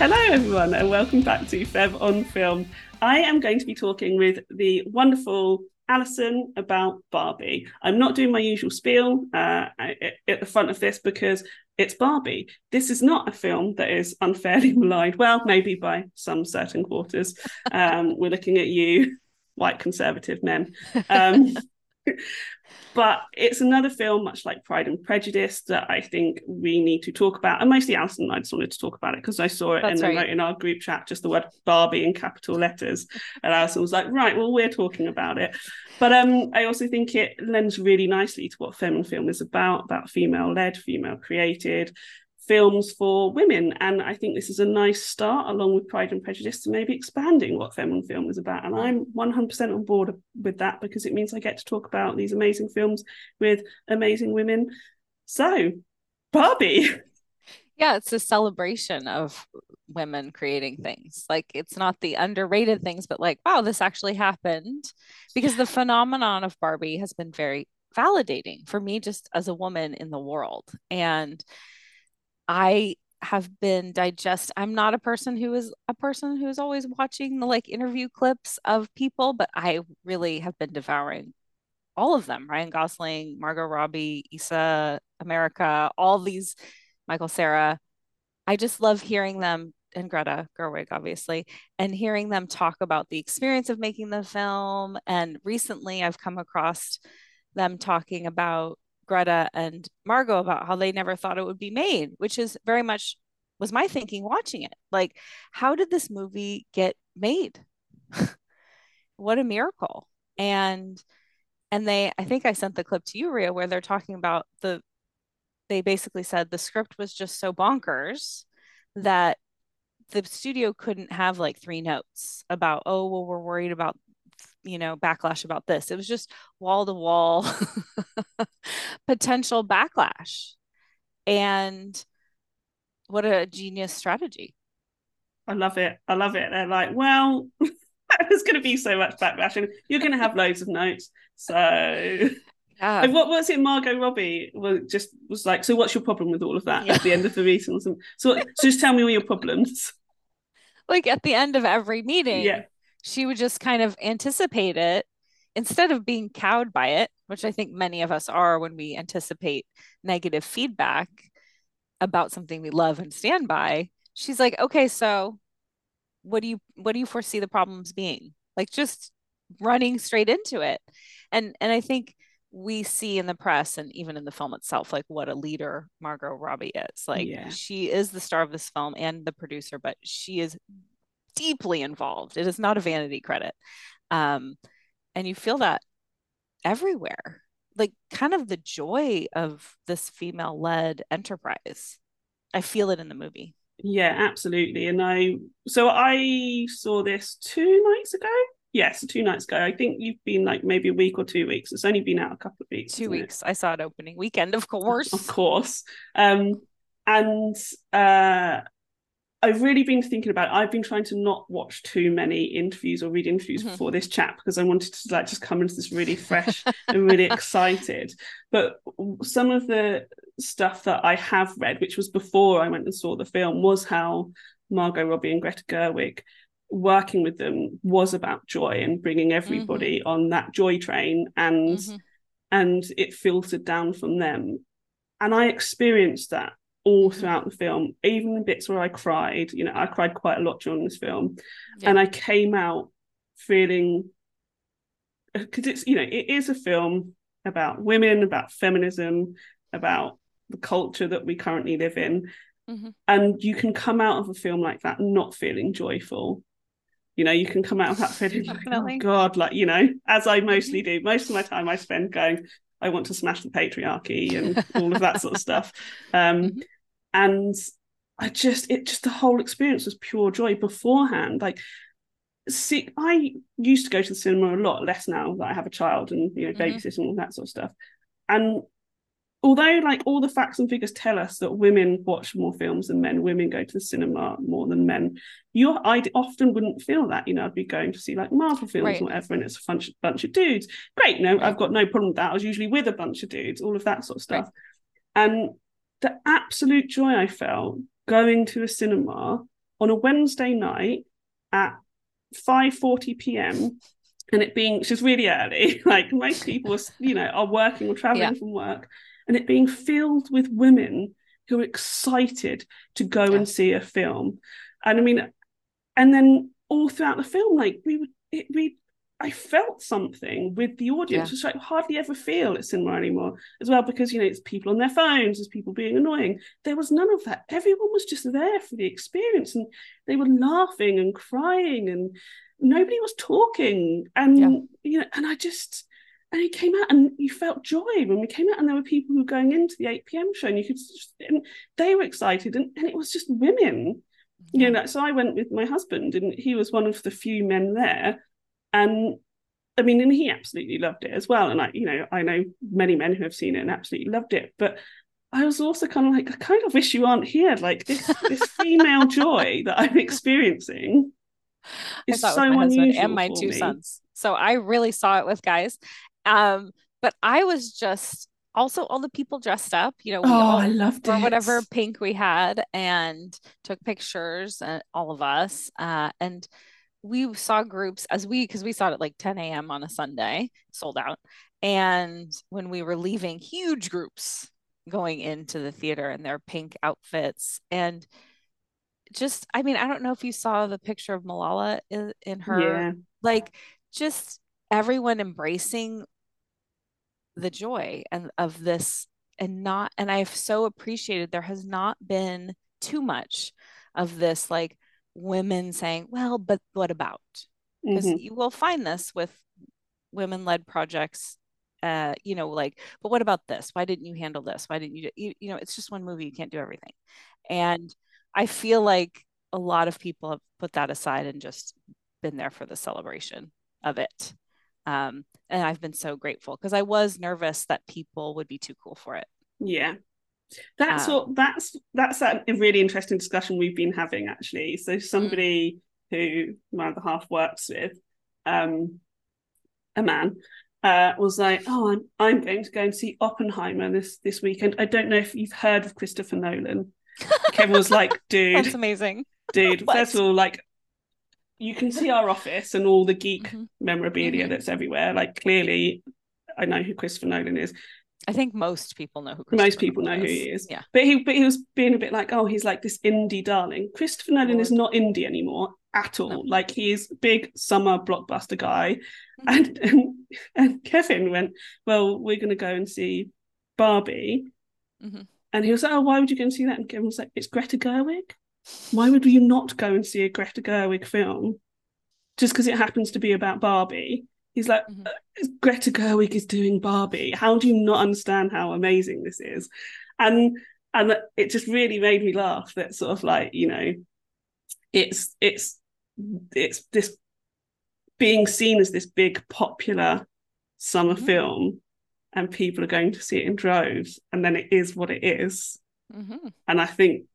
Hello, everyone, and welcome back to Femme on Film. I am going to be talking with the wonderful Alyson about Barbie. I'm not doing my usual spiel uh, at the front of this because it's Barbie. This is not a film that is unfairly maligned. Well, maybe by some certain quarters. Um, we're looking at you, white conservative men. Um, but it's another film, much like Pride and Prejudice, that I think we need to talk about. And mostly Alyson and I just wanted to talk about it because I saw it That's and right. wrote in our group chat just the word Barbie in capital letters. And Alyson was like, right, well, we're talking about it. But um, I also think it lends really nicely to what Femme on Film is about, about female led, female created, films for women. And I think this is a nice start, along with Pride and Prejudice, to maybe expanding what Femme on Film is about. And I'm 100% on board with that because it means I get to talk about these amazing films with amazing women. So, Barbie. Yeah, it's a celebration of women creating things. Like it's not the underrated things, but like, wow, this actually happened. Because the phenomenon of Barbie has been very validating for me just as a woman in the world. And I have been digest I'm not a person who is a person who's always watching the like interview clips of people, but I really have been devouring all of them. Ryan Gosling, Margot Robbie, Issa America, all these Michael Cera. I just love hearing them and Greta Gerwig, obviously, and hearing them talk about the experience of making the film. And recently I've come across them talking about Greta and Margot about how they never thought it would be made, which is very much was my thinking watching it. Like, how did this movie get made? what a miracle. And and they I think I sent the clip to you, Ria, where they're talking about the they basically said the script was just so bonkers that the studio couldn't have like three notes about, oh, well, we're worried about you know backlash about this. It was just wall to wall potential backlash. And what a genius strategy. I love it. I love it. They're like well there's going to be so much backlash and you're going to have loads of notes so yeah. what was it margot robbie was just was like so what's your problem with all of that yeah. at the end of the meeting so, so just tell me all your problems. Like at the end of every meeting. Yeah she would just kind of anticipate it instead of being cowed by it, which I think many of us are when we anticipate negative feedback about something we love and stand by. She's like, okay, so what do you what do you foresee the problems being? Like just running straight into it. And and I think we see in the press and even in the film itself like what a leader Margot Robbie is. Like yeah. she is the star of this film and the producer, but she is deeply involved. It is not a vanity credit. Um, and you feel that everywhere, like kind of the joy of this female led enterprise. I feel it in the movie. Yeah, absolutely. And I, so I saw this two nights ago. Yes, two nights ago. I think you've been like maybe a week or two weeks. It's only been out a couple of weeks. Two weeks. It? I saw it opening weekend, of course. Of course. Um, and uh, I've really been thinking about it. I've been trying to not watch too many interviews or read interviews mm-hmm. before this chat because I wanted to like just come into this really fresh and really excited. But some of the stuff that I have read, which was before I went and saw the film, was how Margot Robbie and Greta Gerwig working with them was about joy and bringing everybody mm-hmm. on that joy train and mm-hmm. and it filtered down from them. And I experienced that all throughout the film, even the bits where I cried. You know, I cried quite a lot during this film, yeah. and I came out feeling because it's you know it is a film about women, about feminism, about the culture that we currently live in, mm-hmm. and you can come out of a film like that not feeling joyful. You know, you can come out of that feeling like, oh God, like you know, as I mostly do. Most of my time I spend going, I want to smash the patriarchy and all of that sort of stuff. Um, mm-hmm. And I just, it just the whole experience was pure joy beforehand. Like, see, I used to go to the cinema a lot less now that I have a child and you know mm-hmm. and all that sort of stuff. And although like all the facts and figures tell us that women watch more films than men women go to the cinema more than men you i often wouldn't feel that you know i'd be going to see like marvel films right. or whatever and it's a bunch, bunch of dudes great no right. i've got no problem with that i was usually with a bunch of dudes all of that sort of stuff right. and the absolute joy i felt going to a cinema on a Wednesday night at 5:40 p.m. and it being just really early, like most people, you know, are working or traveling yeah. from work, and it being filled with women who are excited to go yeah. and see a film. And I mean, and then all throughout the film, like we would, it, we, I felt something with the audience, yeah. which I hardly ever feel at cinema anymore, as well, because you know it's people on their phones, there's people being annoying. There was none of that. Everyone was just there for the experience, and they were laughing and crying, and nobody was talking. And yeah. you know, and I just and he came out and you felt joy when we came out and there were people who were going into the 8 p.m show and you could just, and they were excited and, and it was just women yeah. you know so i went with my husband and he was one of the few men there and i mean and he absolutely loved it as well and i you know i know many men who have seen it and absolutely loved it but I was also kind of like, I kind of wish you aren't here. Like this, this female joy that I'm experiencing is so unusual and my two me. sons. So I really saw it with guys, um, but I was just also all the people dressed up, you know, we oh, all, I loved or whatever pink we had and took pictures, and uh, all of us. Uh, and we saw groups as we because we saw it at like 10 a.m. on a Sunday, sold out. And when we were leaving, huge groups going into the theater in their pink outfits and just i mean i don't know if you saw the picture of malala in, in her yeah. like just everyone embracing the joy and of this and not and I've so appreciated there has not been too much of this like women saying, well, but what about? Because mm-hmm. you will find this with women led projects uh you know like but what about this why didn't you handle this why didn't you, do, you you know it's just one movie you can't do everything and i feel like a lot of people have put that aside and just been there for the celebration of it um, and I've been so grateful because I was nervous that people would be too cool for it. Yeah. That's um, what that's that's a really interesting discussion we've been having actually. So somebody mm. who my other half works with, um, a man, uh, was like, "Oh, I'm I'm going to go and see Oppenheimer this this weekend. I don't know if you've heard of Christopher Nolan." Kevin was like, "Dude, that's amazing, dude. first of all, like you can see our office and all the geek mm-hmm. memorabilia mm-hmm. that's everywhere. Like clearly, I know who Christopher Nolan is. I think most people know who most people know who he is. Yeah, but he but he was being a bit like, oh, he's like this indie darling. Christopher Nolan Lord. is not indie anymore at all. No. Like he's big summer blockbuster guy, mm-hmm. and, and and Kevin went, well, we're going to go and see Barbie, mm-hmm. and he was like, oh, why would you go and see that? And Kevin was like, it's Greta Gerwig. Why would you not go and see a Greta Gerwig film just because it happens to be about Barbie? He's like, mm-hmm. Greta Gerwig is doing Barbie. How do you not understand how amazing this is? And and it just really made me laugh that sort of like you know, it's it's it's this being seen as this big popular summer mm-hmm. film, and people are going to see it in droves, and then it is what it is. Mm-hmm. And I think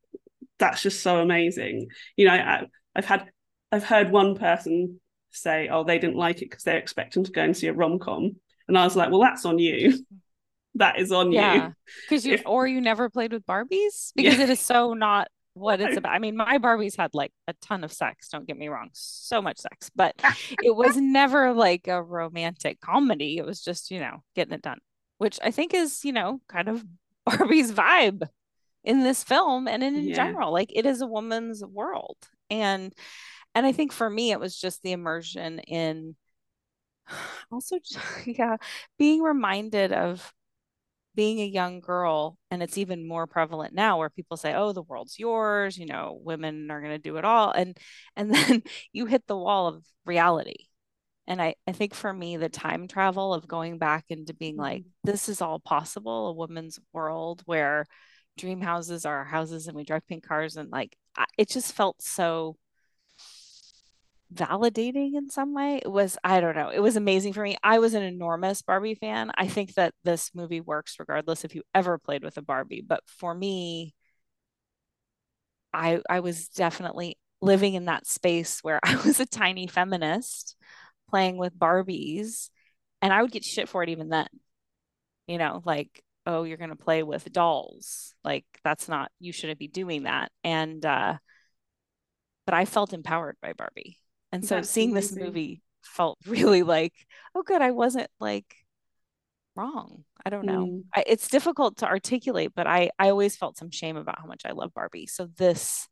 that's just so amazing. You know, I, I've had I've heard one person say, "Oh, they didn't like it because they're expecting to go and see a rom com," and I was like, "Well, that's on you. that is on yeah. you." Because you if, or you never played with Barbies because yeah. it is so not what it's about. I mean, my Barbies had like a ton of sex. Don't get me wrong, so much sex, but it was never like a romantic comedy. It was just you know getting it done, which I think is you know kind of Barbie's vibe in this film and in, in yeah. general like it is a woman's world and and i think for me it was just the immersion in also yeah being reminded of being a young girl and it's even more prevalent now where people say oh the world's yours you know women are going to do it all and and then you hit the wall of reality and I, I think for me the time travel of going back into being like mm-hmm. this is all possible a woman's world where dream houses are our houses and we drive pink cars and like it just felt so validating in some way it was i don't know it was amazing for me. I was an enormous barbie fan. I think that this movie works regardless if you ever played with a barbie but for me i i was definitely living in that space where i was a tiny feminist playing with barbies and i would get shit for it even then. You know like oh you're going to play with dolls. Like that's not you shouldn't be doing that. And uh but I felt empowered by Barbie. And so That's seeing amazing. this movie felt really like, oh, good, I wasn't like wrong. I don't know. Mm. I, it's difficult to articulate, but I I always felt some shame about how much I love Barbie. So this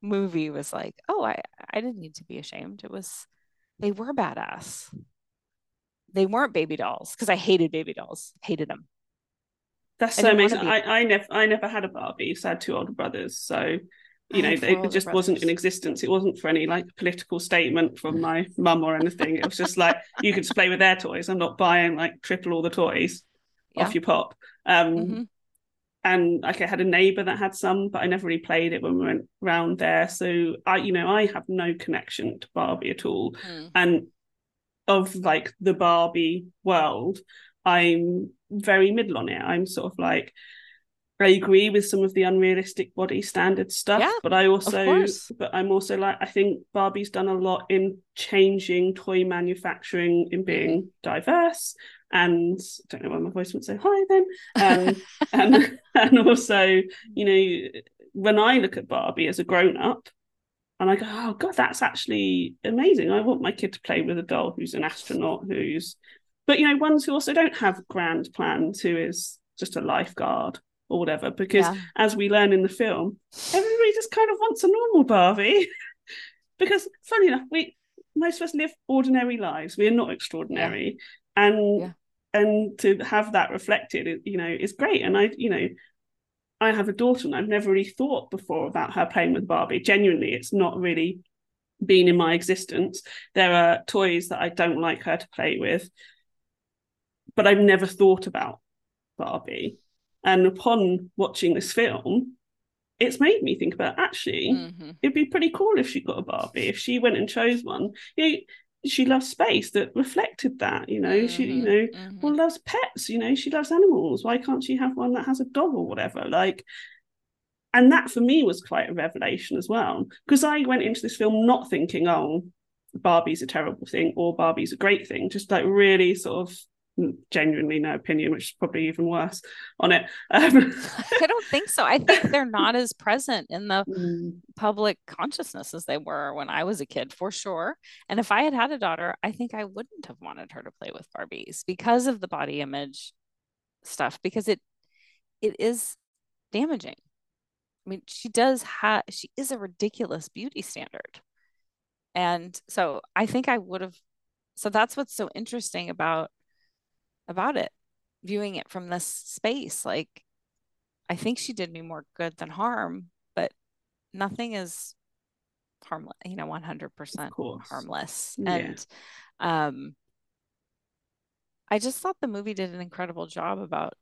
movie was like, oh, I I didn't need to be ashamed. It was they were badass. They weren't baby dolls because I hated baby dolls. Hated them. That's so amazing. I, I never I never had a Barbie. So I had two older brothers. So you know, it just wasn't in existence. It wasn't for any like political statement from my mum or anything. It was just like you could just play with their toys. I'm not buying like triple all the toys yeah. off your pop. Um, mm-hmm. And like I had a neighbor that had some, but I never really played it when we went round there. So I, you know, I have no connection to Barbie at all. Mm. And of like the Barbie world, I'm very middle on it. I'm sort of like I agree with some of the unrealistic body standard stuff, yeah, but I also, but I'm also like, I think Barbie's done a lot in changing toy manufacturing in being diverse, and I don't know why my voice went so high then, um, and and also, you know, when I look at Barbie as a grown up, and I go, oh god, that's actually amazing. I want my kid to play with a doll who's an astronaut, who's, but you know, ones who also don't have grand plans, who is just a lifeguard or whatever. Because yeah. as we learn in the film, everybody just kind of wants a normal Barbie. because funny enough, we most of us live ordinary lives. We are not extraordinary. Yeah. And yeah. and to have that reflected, you know, is great. And I, you know, I have a daughter and I've never really thought before about her playing with Barbie. Genuinely, it's not really been in my existence. There are toys that I don't like her to play with, but I've never thought about Barbie. And upon watching this film, it's made me think about actually, mm-hmm. it'd be pretty cool if she got a Barbie, if she went and chose one. You know, she loves space that reflected that, you know, mm-hmm. she, you know, mm-hmm. well loves pets, you know, she loves animals. Why can't she have one that has a dog or whatever? Like, and that for me was quite a revelation as well. Because I went into this film not thinking, oh, Barbie's a terrible thing or Barbie's a great thing, just like really sort of genuinely no opinion, which is probably even worse on it. Um, I don't think so. I think they're not as present in the mm. public consciousness as they were when I was a kid, for sure. And if I had had a daughter, I think I wouldn't have wanted her to play with Barbies because of the body image stuff, because it it is damaging. I mean, she does have she is a ridiculous beauty standard. And so I think I would have so that's what's so interesting about about it, viewing it from this space. Like, I think she did me more good than harm, but nothing is harmless, you know, 100% harmless. Yeah. And, um, I just thought the movie did an incredible job about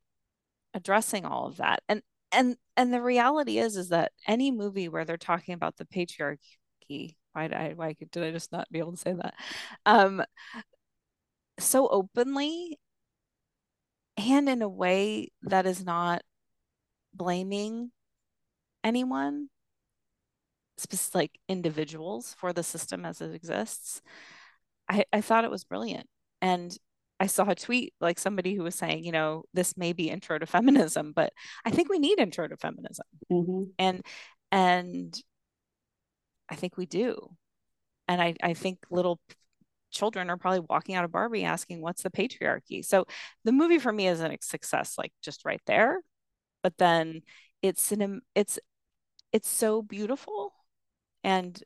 addressing all of that. And, and, and the reality is, is that any movie where they're talking about the patriarchy, why did I, why did I just not be able to say that? Um, so openly and in a way that is not blaming anyone specific like individuals for the system as it exists I, I thought it was brilliant. And i saw a tweet like somebody who was saying you know this may be intro to feminism but i think we need intro to feminism. Mm-hmm. and and i think we do. And i i think little children are probably walking out of Barbie asking, What's the patriarchy? So the movie for me is a success, like just right there. But then it's an it's it's so beautiful and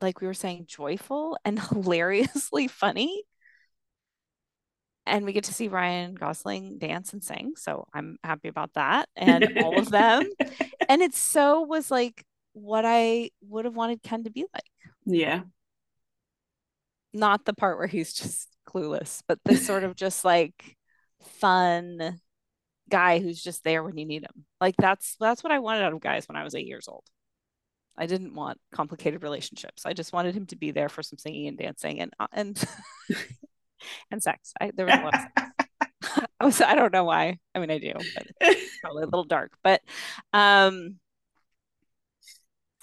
like we were saying, joyful and hilariously funny. And we get to see Ryan Gosling dance and sing. So I'm happy about that. And all of them. and it so was like what I would have wanted Ken to be like. Yeah not the part where he's just clueless, but this sort of just like fun guy who's just there when you need him. Like that's that's what I wanted out of guys when I was 8 years old. I didn't want complicated relationships. I just wanted him to be there for some singing and dancing and uh, and and sex. I, there was a lot of sex. I was I don't know why. I mean I do, but probably a little dark. But um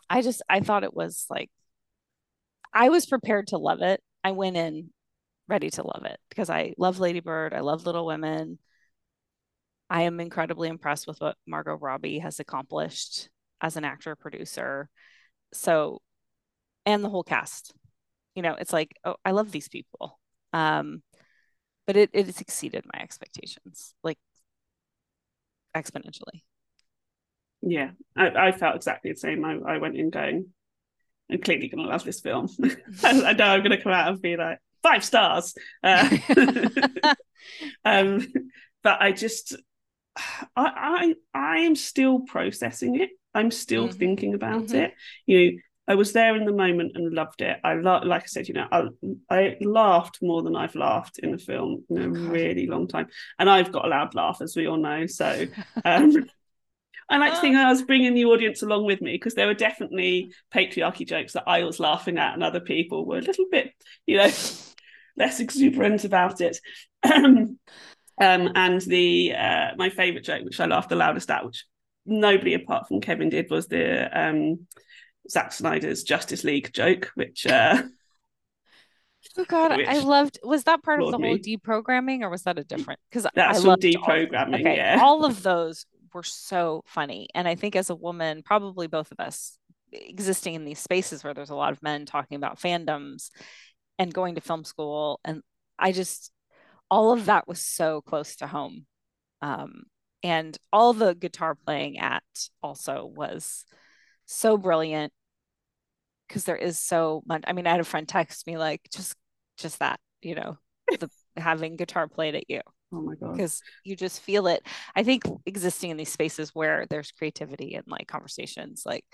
I just I thought it was like I was prepared to love it I went in ready to love it because I love Lady Bird. I love Little Women. I am incredibly impressed with what Margot Robbie has accomplished as an actor producer. So and the whole cast. You know, it's like, oh, I love these people. Um, but it it has exceeded my expectations, like exponentially. Yeah, I, I felt exactly the same. I, I went in going, I'm clearly going to love this film. I know I'm going to come out and be like five stars. Uh, um, but I just, I, I, I am still processing it. I'm still mm-hmm. thinking about mm-hmm. it. You know, I was there in the moment and loved it. I lo- like I said, you know, I, I laughed more than I've laughed in a film in a really long time, and I've got a loud laugh, as we all know. So, um, I like to think I was bringing the audience along with me because there were definitely patriarchy jokes that I was laughing at, and other people were a little bit, you know, less exuberant about it. um, and the uh, my favourite joke, which I laughed the loudest at, which nobody apart from Kevin did, was the um, Zack Snyder's Justice League joke, which. Uh, Oh God, I loved. Was that part of the whole me. deprogramming, or was that a different? Because that's I loved deprogramming. All, okay, yeah, all of those were so funny, and I think as a woman, probably both of us, existing in these spaces where there's a lot of men talking about fandoms and going to film school, and I just all of that was so close to home, um, and all the guitar playing at also was so brilliant because there is so much. I mean, I had a friend text me like just just that, you know, the having guitar played at you. Oh my god. Because you just feel it. I think existing in these spaces where there's creativity and like conversations, like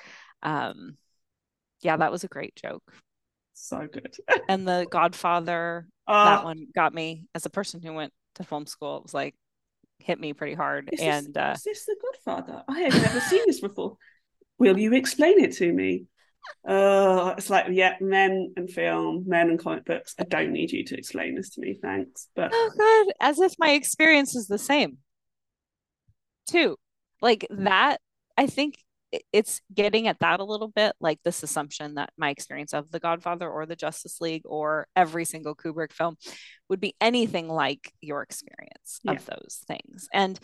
um yeah, that was a great joke. So good. and the Godfather, uh, that one got me as a person who went to film school. It was like hit me pretty hard. Is and this, uh, is this the Godfather? I have never seen this before. Will you explain it to me? Uh, it's like, yeah, men and film, men and comic books. I don't need you to explain this to me, thanks. But oh god, as if my experience is the same. Too, like that. I think it's getting at that a little bit, like this assumption that my experience of The Godfather or the Justice League or every single Kubrick film would be anything like your experience yeah. of those things. And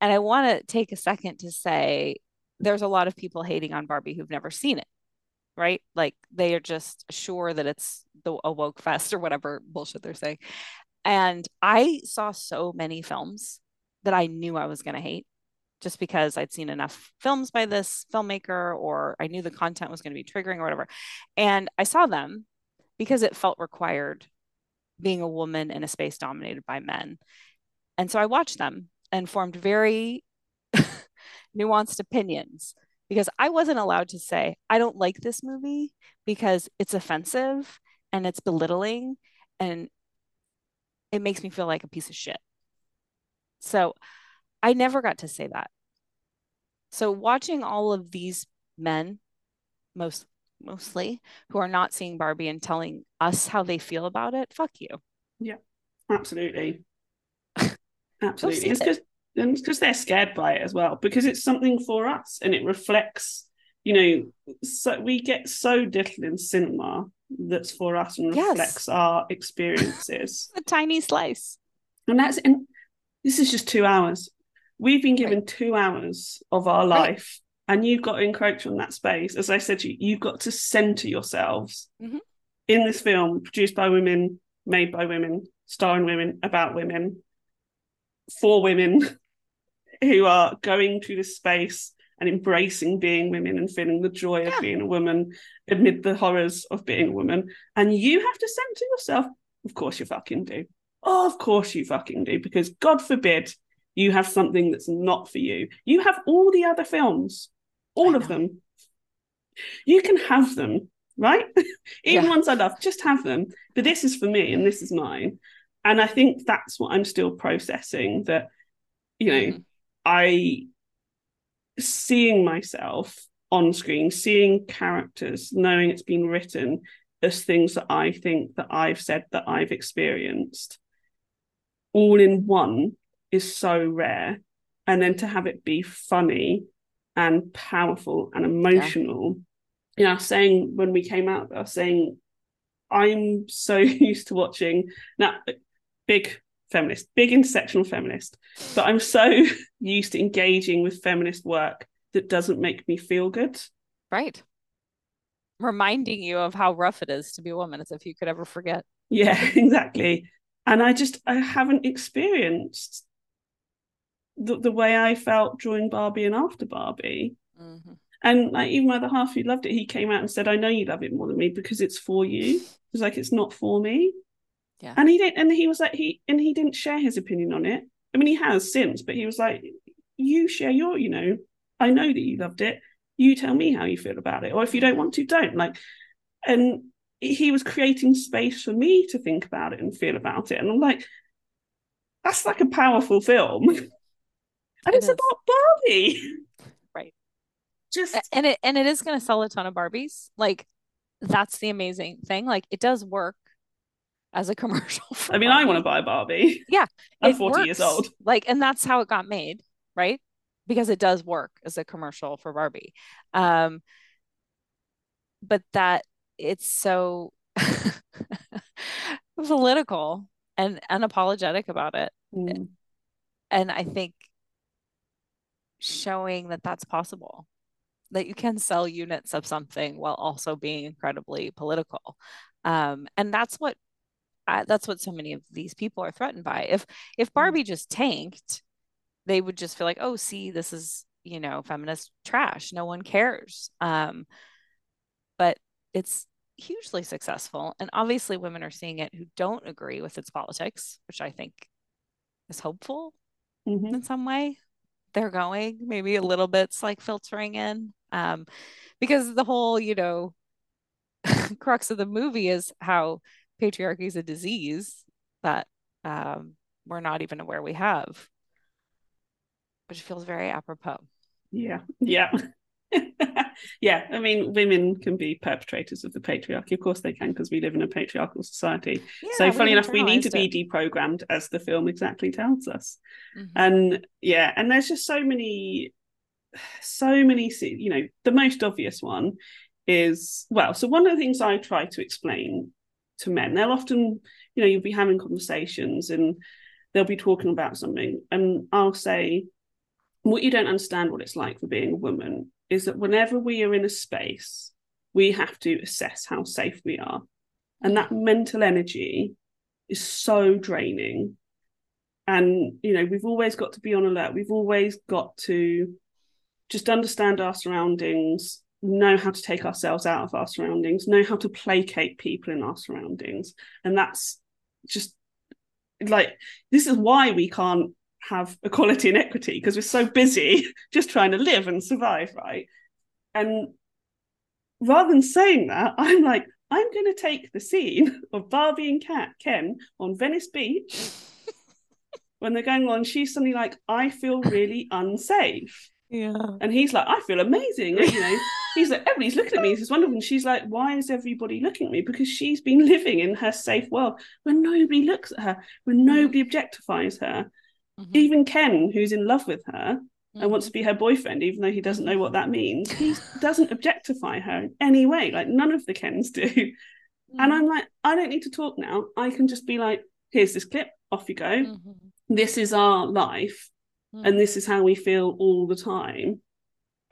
and I want to take a second to say there's a lot of people hating on Barbie who've never seen it, right? Like they are just sure that it's the a woke fest or whatever bullshit they're saying. And I saw so many films that I knew I was going to hate just because I'd seen enough films by this filmmaker or I knew the content was going to be triggering or whatever. And I saw them because it felt required being a woman in a space dominated by men. And so I watched them and formed very nuanced opinions because I wasn't allowed to say, I don't like this movie because it's offensive and it's belittling and it makes me feel like a piece of shit. So I never got to say that. So watching all of these men, most mostly, who are not seeing Barbie and telling us how they feel about it, fuck you. Yeah, absolutely. absolutely. It's because and because they're scared by it as well because it's something for us and it reflects you know so we get so little in cinema that's for us and reflects yes. our experiences a tiny slice and that's and this is just two hours we've been given right. two hours of our life right. and you've got to encroach on that space as i said to you you've got to center yourselves mm-hmm. in this film produced by women made by women starring women about women for women who are going through this space and embracing being women and feeling the joy yeah. of being a woman amid the horrors of being a woman. And you have to center yourself. Of course, you fucking do. Oh, of course, you fucking do. Because God forbid you have something that's not for you. You have all the other films, all of them. You can have them, right? Even yeah. ones I love, just have them. But this is for me and this is mine. And I think that's what I'm still processing that, you know, mm. I seeing myself on screen, seeing characters, knowing it's been written as things that I think that I've said that I've experienced, all in one is so rare. And then to have it be funny and powerful and emotional. Yeah. You know, saying when we came out, I was saying, I'm so used to watching now big feminist, big intersectional feminist, but I'm so used to engaging with feminist work that doesn't make me feel good. Right. reminding you of how rough it is to be a woman as if you could ever forget yeah exactly and i just i haven't experienced the, the way i felt during barbie and after barbie mm-hmm. and like even my other half who loved it he came out and said i know you love it more than me because it's for you it's like it's not for me yeah. And he didn't and he was like he and he didn't share his opinion on it. I mean he has since but he was like you share your you know i know that you loved it. You tell me how you feel about it. Or if you don't want to don't. Like and he was creating space for me to think about it and feel about it. And i'm like that's like a powerful film. And it it's is. about barbie. Right. Just and it and it is going to sell a ton of barbies. Like that's the amazing thing. Like it does work as a commercial i mean barbie. i want to buy barbie yeah i'm 40 works. years old like and that's how it got made right because it does work as a commercial for Barbie. Um, but that it's so political and unapologetic about it. Mm. And I think showing that that's possible, that you can sell units of something while also being incredibly political. Um, and that's what I, that's what so many of these people are threatened by. If if mm. Barbie just tanked, they would just feel like, oh, see, this is, you know, feminist trash. No one cares. Um, but it's hugely successful. And obviously, women are seeing it who don't agree with its politics, which I think is hopeful mm-hmm. in some way. They're going maybe a little bit's like filtering in. Um, because the whole, you know, crux of the movie is how patriarchy is a disease that um, we're not even aware we have which feels very apropos. Yeah, yeah. yeah, I mean, women can be perpetrators of the patriarchy. Of course, they can because we live in a patriarchal society. Yeah, so, funny enough, we need to be it. deprogrammed, as the film exactly tells us. Mm-hmm. And yeah, and there's just so many, so many. You know, the most obvious one is well. So one of the things I try to explain to men, they'll often, you know, you'll be having conversations and they'll be talking about something, and I'll say, what you don't understand what it's like for being a woman is that whenever we are in a space, we have to assess how safe we are. And that mental energy is so draining. And, you know, we've always got to be on alert. We've always got to just understand our surroundings, know how to take ourselves out of our surroundings, know how to placate people in our surroundings. And that's just like, this is why we can't have equality and equity because we're so busy just trying to live and survive, right? And rather than saying that, I'm like, I'm going to take the scene of Barbie and Cat Ken on Venice Beach when they're going on. She's suddenly like, I feel really unsafe. Yeah. And he's like, I feel amazing. And, you know, he's like, everybody's looking at me. He's wonderful. And she's like, why is everybody looking at me? Because she's been living in her safe world where nobody looks at her, where nobody objectifies her. Mm-hmm. Even Ken, who's in love with her mm-hmm. and wants to be her boyfriend, even though he doesn't know what that means, he doesn't objectify her in any way. Like none of the Kens do. Mm-hmm. And I'm like, I don't need to talk now. I can just be like, here's this clip, off you go. Mm-hmm. This is our life, and mm. this is how we feel all the time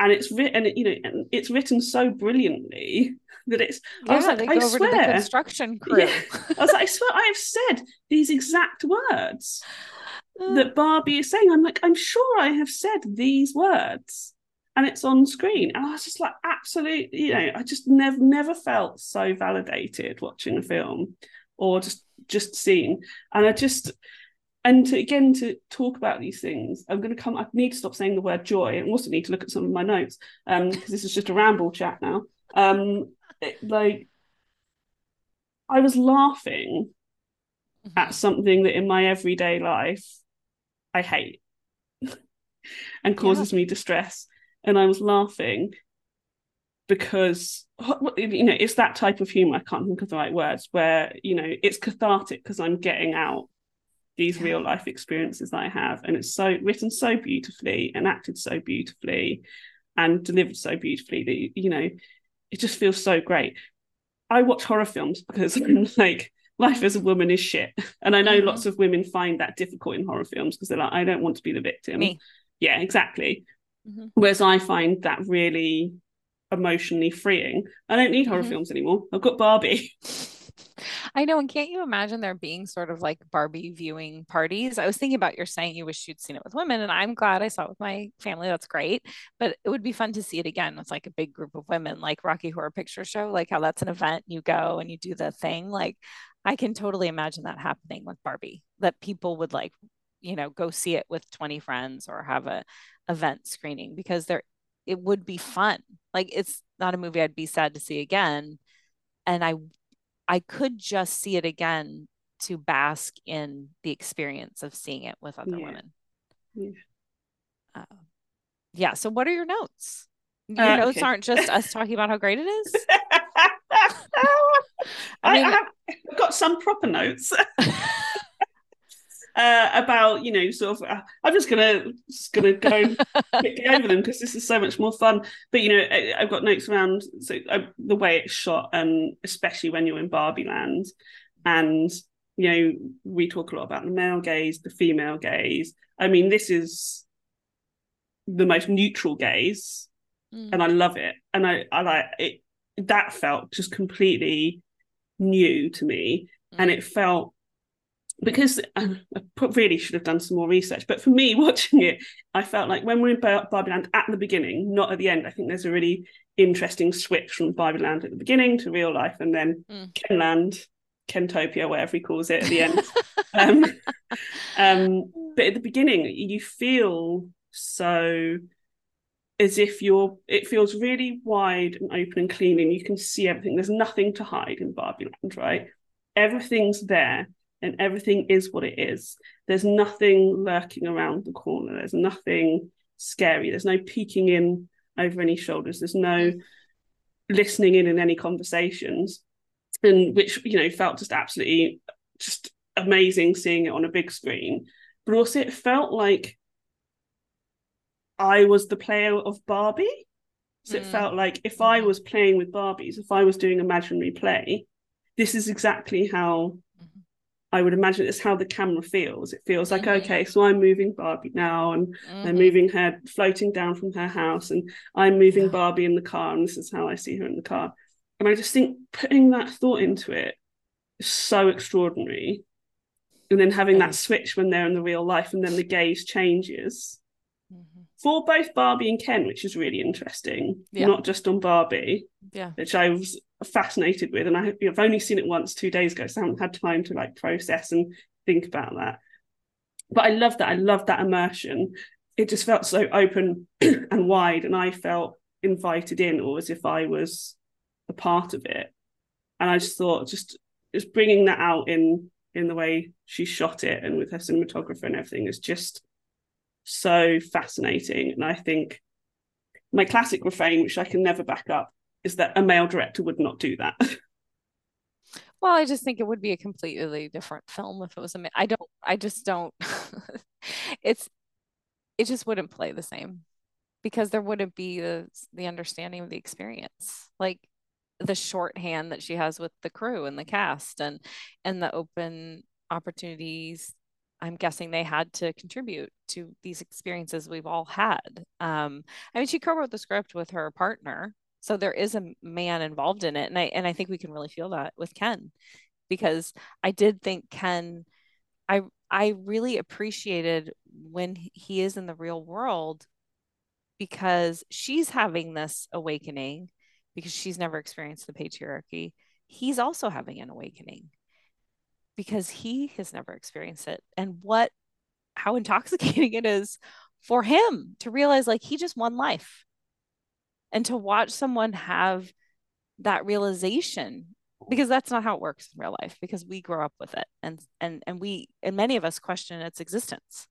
and it's written you know it's written so brilliantly that it's yeah, I was like I swear the construction crew yeah. I was like I swear I have said these exact words that Barbie is saying. I'm like, I'm sure I have said these words and it's on screen. And I was just like, absolutely, you know, I just never never felt so validated watching a film or just just seeing. And I just and to again to talk about these things, I'm gonna come, I need to stop saying the word joy and also need to look at some of my notes. Um, because this is just a ramble chat now. Um it, like I was laughing mm-hmm. at something that in my everyday life I hate and causes yeah. me distress. And I was laughing because you know it's that type of humor. I can't think of the right words where you know it's cathartic because I'm getting out these real life experiences that I have, and it's so written so beautifully and acted so beautifully and delivered so beautifully that you know it just feels so great. I watch horror films because I'm like life as a woman is shit. And I know mm-hmm. lots of women find that difficult in horror films because they're like, I don't want to be the victim. Me. Yeah, exactly. Mm-hmm. Whereas I find that really emotionally freeing. I don't need horror Mhm. films anymore. I've got Barbie. I know, and can't you imagine there being sort of like Barbie viewing parties? I was thinking about you're saying you wish you'd seen it with women, and I'm glad I saw it with my family. That's great. But it would be fun to see it again with like a big group of women, like Rocky Horror Picture Show, like how that's an event, you go and you do the thing. Like I can totally imagine that happening with Barbie, that people would like, you know, go see it with 20 friends or have a event screening because there it would be fun. Like it's not a movie I'd be sad to see again. And I I could just see it again to bask in the experience of seeing it with other Yeah. women. Yeah. Uh, yeah. So, what are your notes? Your Uh, notes okay. aren't just us talking about how great it is. I, mean- I have I've got some proper notes uh, about you know sort of. Uh, I'm just gonna just gonna go quickly over them because this is so much more fun. But you know, I, I've got notes around so uh, the way it's shot, and especially when you're in Barbie Land, and you know, we talk a lot about the male gaze, the female gaze. I mean, this is the most neutral gaze Mm. and I love it. And I, I like it. That felt just completely new to me, and Mm. it felt because I really should have done some more research. But for me, watching it, I felt like when we're in Bar- Barbie Land at the beginning, not at the end. I think there's a really interesting switch from Barbie Land at the beginning to real life, and then Mm. Kenland, Kentopia, whatever he calls it at the end. um, um, but at the beginning, you feel so as if you're it feels really wide and open and clean and you can see everything there's nothing to hide in barbie land right everything's there and everything is what it is there's nothing lurking around the corner there's nothing scary there's no peeking in over any shoulders there's no listening in in any conversations and which you know felt just absolutely just amazing seeing it on a big screen but also it felt like I was the player of Barbie. So it Mm. felt like if I was playing with Barbies, if I was doing imaginary play, this is exactly how. I would imagine it's how the camera feels. It feels like, Mhm. okay, so I'm moving Barbie now and they're Mhm. moving her floating down from her house and I'm moving Yeah. Barbie in the car and this is how I see her in the car. And I just think putting that thought into it is so extraordinary. And then having that switch when they're in the real life and then the gaze changes mm-hmm. for both Barbie and Ken, which is really interesting, Yeah. not just on Barbie, Yeah. which I was fascinated with. And I, I've only seen it once two days ago, so I haven't had time to like process and think about that. But I love that. I love that immersion. It just felt so open and wide, and I felt invited in, or as if I was a part of it. And I just thought, just just bringing that out in in the way she shot it and with her cinematographer and everything is just so fascinating. And I think my classic refrain, which I can never back up, is that a male director would not do that. Well, I just think it would be a completely different film if it was a ma- I don't I just don't it's it just wouldn't play the same because there wouldn't be the the understanding of the experience. Like the shorthand that she has with the crew and the cast and and the open opportunities I'm guessing they had to contribute to these experiences we've all had. Um, I mean, she co-wrote the script with her partner, so there is a man involved in it, and I and I think we can really feel that with Ken, because I did think Ken, I I really appreciated when he is in the real world, because she's having this awakening, because she's never experienced the patriarchy. He's also having an awakening because he has never experienced it, and what how intoxicating it is for him to realize like he just won life and to watch someone have that realization because that's not how it works in real life because we grow up with it and and and we and many of us question its existence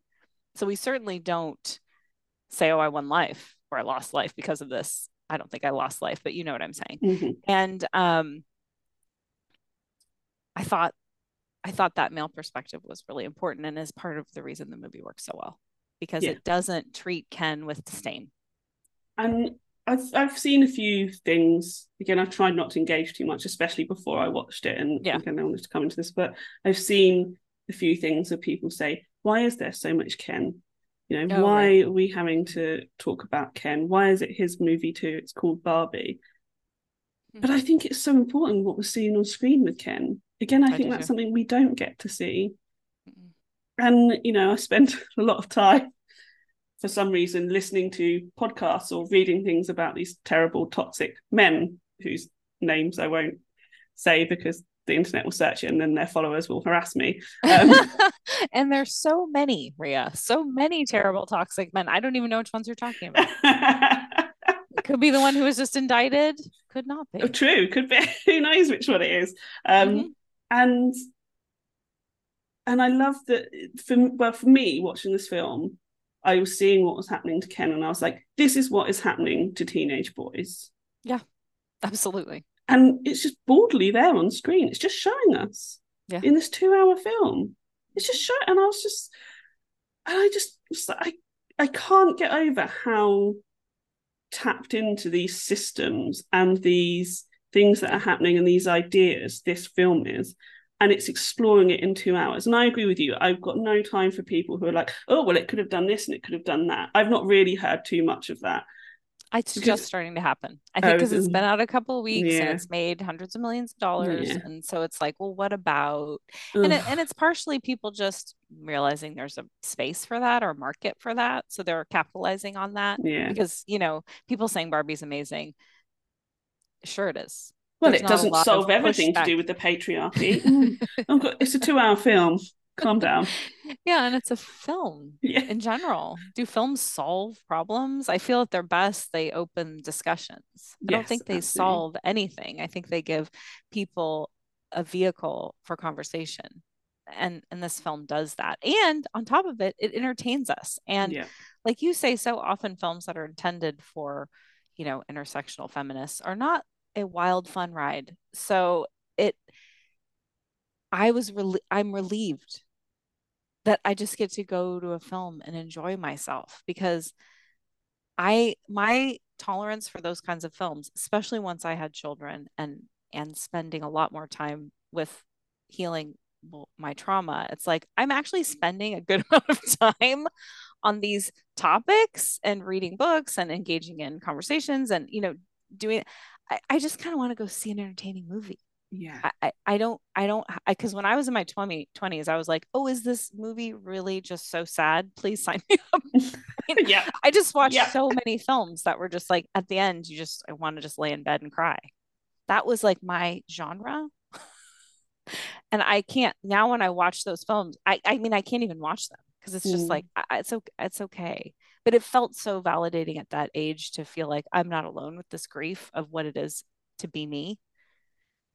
so we certainly don't say oh i won life or i lost life because of this i don't think i lost life but you know what i'm saying Mhm. and um i thought i thought that male perspective was really important and is part of the reason the movie works so well because Yeah. it doesn't treat ken with disdain And I've I've seen a few things. Again, I've tried not to engage too much, especially before I watched it. And Yeah. again, I wanted to come into this, but I've seen a few things that people say, "Why is there so much Ken?" You know, Oh, why right. are we having to talk about Ken? Why is it his movie too? It's called Barbie. Hmm. But I think it's so important what we're seeing on screen with Ken. Again, I, I think that's too. something we don't get to see. And, you know, I spent a lot of time for some reason listening to podcasts or reading things about these terrible toxic men whose names I won't say because the internet will search it and then their followers will harass me. Um, and there's so many, Ria, so many terrible toxic men. I don't even know which ones you're talking about. Could be the one who was just indicted. Could not be. Oh, True, could be. Who knows which one it is? Um, Mhm. And and I love that. For well, for me, watching this film, I was seeing what was happening to Ken, and I was like, "This is what is happening to teenage boys," Yeah, Absolutely. and it's just boldly there on screen. It's just showing us Yeah. in this two-hour film. It's just showing, and I was just, and I just, was like, I I can't get over how tapped into these systems and these things that are happening and these ideas this film is and it's exploring it in two hours and i agree with you i've got no time for people who are like oh well it could have done this and it could have done that i've not really heard too much of that It's Because- just starting to happen. I Oh, think because is it's it? been out a couple of weeks and it's made hundreds of millions of dollars. Yeah. And so it's like, well, what about? And it, and it's partially people just realizing there's a space for that or market for that. So they're capitalizing on that yeah because, you know, people saying Barbie's amazing. Sure it is. Well there's it doesn't solve everything to do with the patriarchy oh it's a two-hour film calm down Yeah, and it's a film yeah in general. Do films solve problems? I feel at their best, they open discussions. I don't think they absolutely. solve anything. I think they give people a vehicle for conversation. And and this film does that. And on top of it, it entertains us. And yeah like you say, so often films that are intended for, you know, intersectional feminists are not a wild fun ride. So it I was rel- I'm relieved that I just get to go to a film and enjoy myself because I my tolerance for those kinds of films, especially once I had children and and spending a lot more time with healing my trauma, it's like I'm actually spending a good amount of time on these topics and reading books and engaging in conversations and you know doing I, I just kind of want to go see an entertaining movie. yeah. I, I, I don't I don't because when I was in my 20, 20s I was like oh is this movie really just so sad? Please sign me up. Yeah. I just watched Yeah. so many films that were just like at the end you just I want to just lay in bed and cry. That was like my genre. And I can't now when I watch those films I I mean I can't even watch them because it's just Mm. like I, I- it's it's okay but it felt so validating at that age to feel like I'm not alone with this grief of what it is to be me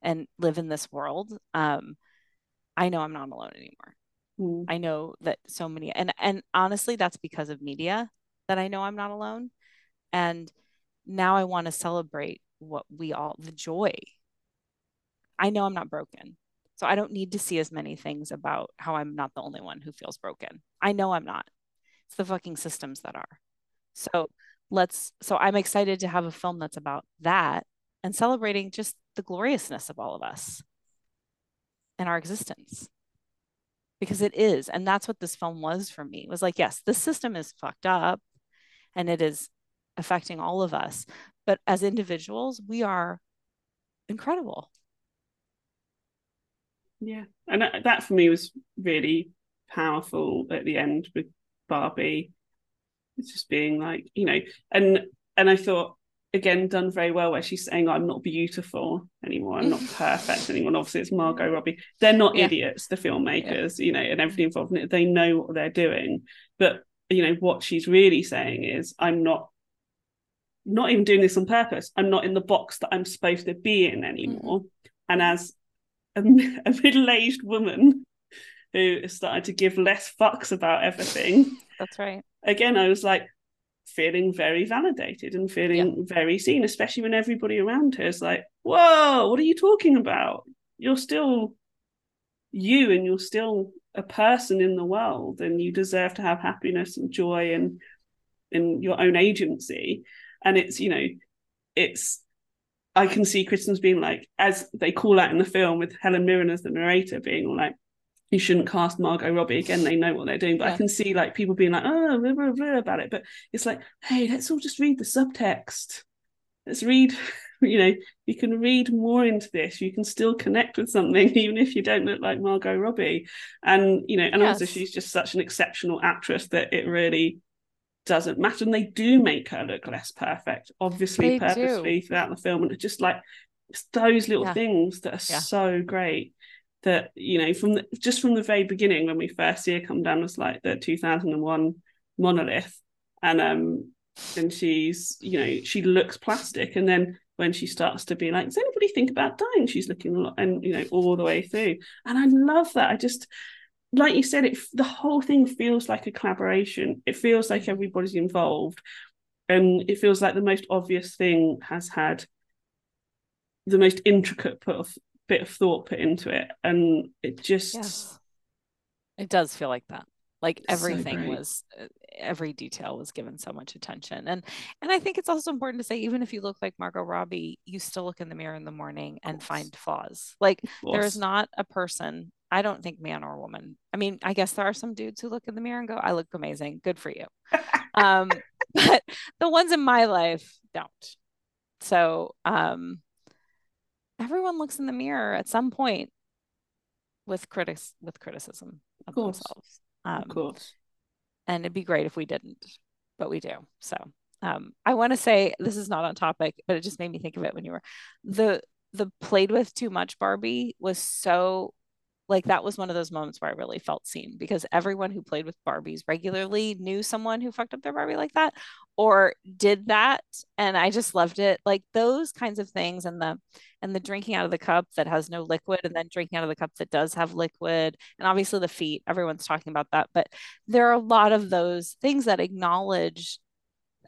and live in this world um I know I'm not alone anymore. Mm. I know that so many and and honestly that's because of media that I know I'm not alone. And now I want to celebrate what we all the joy. I know I'm not broken so I don't need to see as many things about how I'm not the only one who feels broken. I know I'm not it's the fucking systems that are. So let's so I'm excited to have a film that's about that and celebrating just the gloriousness of all of us and our existence. Because it is and that's what this film was for me. It was like yes the system is fucked up and it is affecting all of us but as individuals we are incredible. Yeah, and that, that for me was really powerful at the end Barbie. It's just being like, you know, and and I thought again done very well where she's saying I'm not beautiful anymore, I'm not perfect anymore. And obviously, it's Margot Robbie. They're not Yeah. idiots, the filmmakers, you know, and everything involved in it. They know what they're doing, but you know what she's really saying is I'm not not even doing this on purpose. I'm not in the box that I'm supposed to be in anymore. Mm-hmm. And as a, a middle-aged woman who has started to give less fucks about everything, that's right again, I was like feeling very validated and feeling very seen, especially when everybody around her is like, "Whoa, what are you talking about? You're still you, and you're still a person in the world, and you deserve to have happiness and joy and in your own agency." And it's you know, it's I can see Christians being like, as they call out in the film with Helen Mirren as the narrator, being all like, you shouldn't cast Margot Robbie again. They know what they're doing, but yeah. I can see like people being like, oh, blah, blah, blah, about it. But it's like, hey, let's all just read the subtext. Let's read. You know, you can read more into this. You can still connect with something, even if you don't look like Margot Robbie. And you know, and yes. also she's just such an exceptional actress that it really doesn't matter. And they do make her look less perfect, obviously, they purposely do. throughout the film. And it's just like it's those little yeah. things that are yeah. so great that you know from the, just from the very beginning when we first see her come down as like the 2001 monolith. And um and she's you know she looks plastic. And then when she starts to be like does anybody think about dying? She's looking a lot and you know all the way through. And i love that. I just like you said it the whole thing feels like a collaboration. It feels like everybody's involved. And it feels like the most obvious thing has had the most intricate put of bit of thought put into it and it just yes. it does feel like that. Like everything so was uh, every detail was given so much attention. And and i think it's also important to say even if you look like margot robbie you still look in the mirror in the morning and find flaws. Like there is not a person i don't think man or woman. I mean i guess there are some dudes who look in the mirror and go i look amazing. Good for you. Um but the ones in my life don't. So um everyone looks in the mirror at some point with critics with criticism of, of themselves. Um, of course. And it'd be great if we didn't, but we do. So um, I want to say this is not on topic, but it just made me think of it when you were the the played with too much Barbie was so like that was one of those moments where I really felt seen because everyone who played with Barbies regularly knew someone who fucked up their Barbie like that or did that and I just loved it. Like those kinds of things and the and the drinking out of the cup that has no liquid and then drinking out of the cup that does have liquid and obviously the feet everyone's talking about that but there are a lot of those things that acknowledge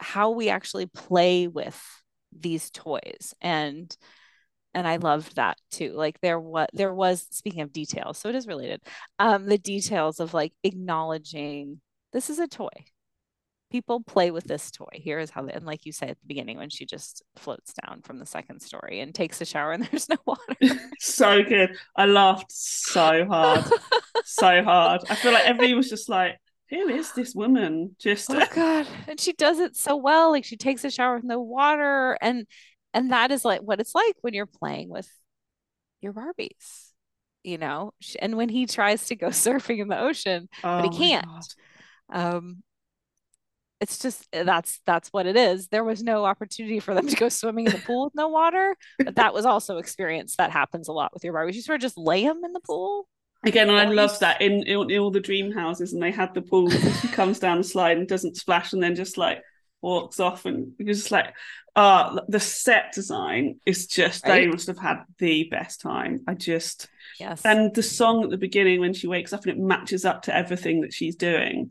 how we actually play with these toys and and I loved that too. Like there was there was speaking of details, so it is related. Um, the details of like acknowledging this is a toy. People play with this toy. Here is how, they, and like you said at the beginning, when she just floats down from the second story and takes a shower and there's no water. so good. I laughed so hard, so hard. I feel like everybody was just like, who is this woman? Just oh god, and she does it so well. Like she takes a shower with no water, and and that is like what it's like when you're playing with your barbies you know? And when he tries to go surfing in the ocean oh but he oh can't. um it's just eh, that's that's what it is. There was no opportunity for them to go swimming in the pool with no water but that was also experience that happens a lot with your barbies. You sort of just lay them in the pool. Again, and I love that in, in, in all the dream houses, and they had the pool. He comes down the slide and doesn't splash, and then just like walks off and you're just like uh the set design is just right? they must have had the best time i just yes and the song at the beginning when she wakes up and it matches up to everything that she's doing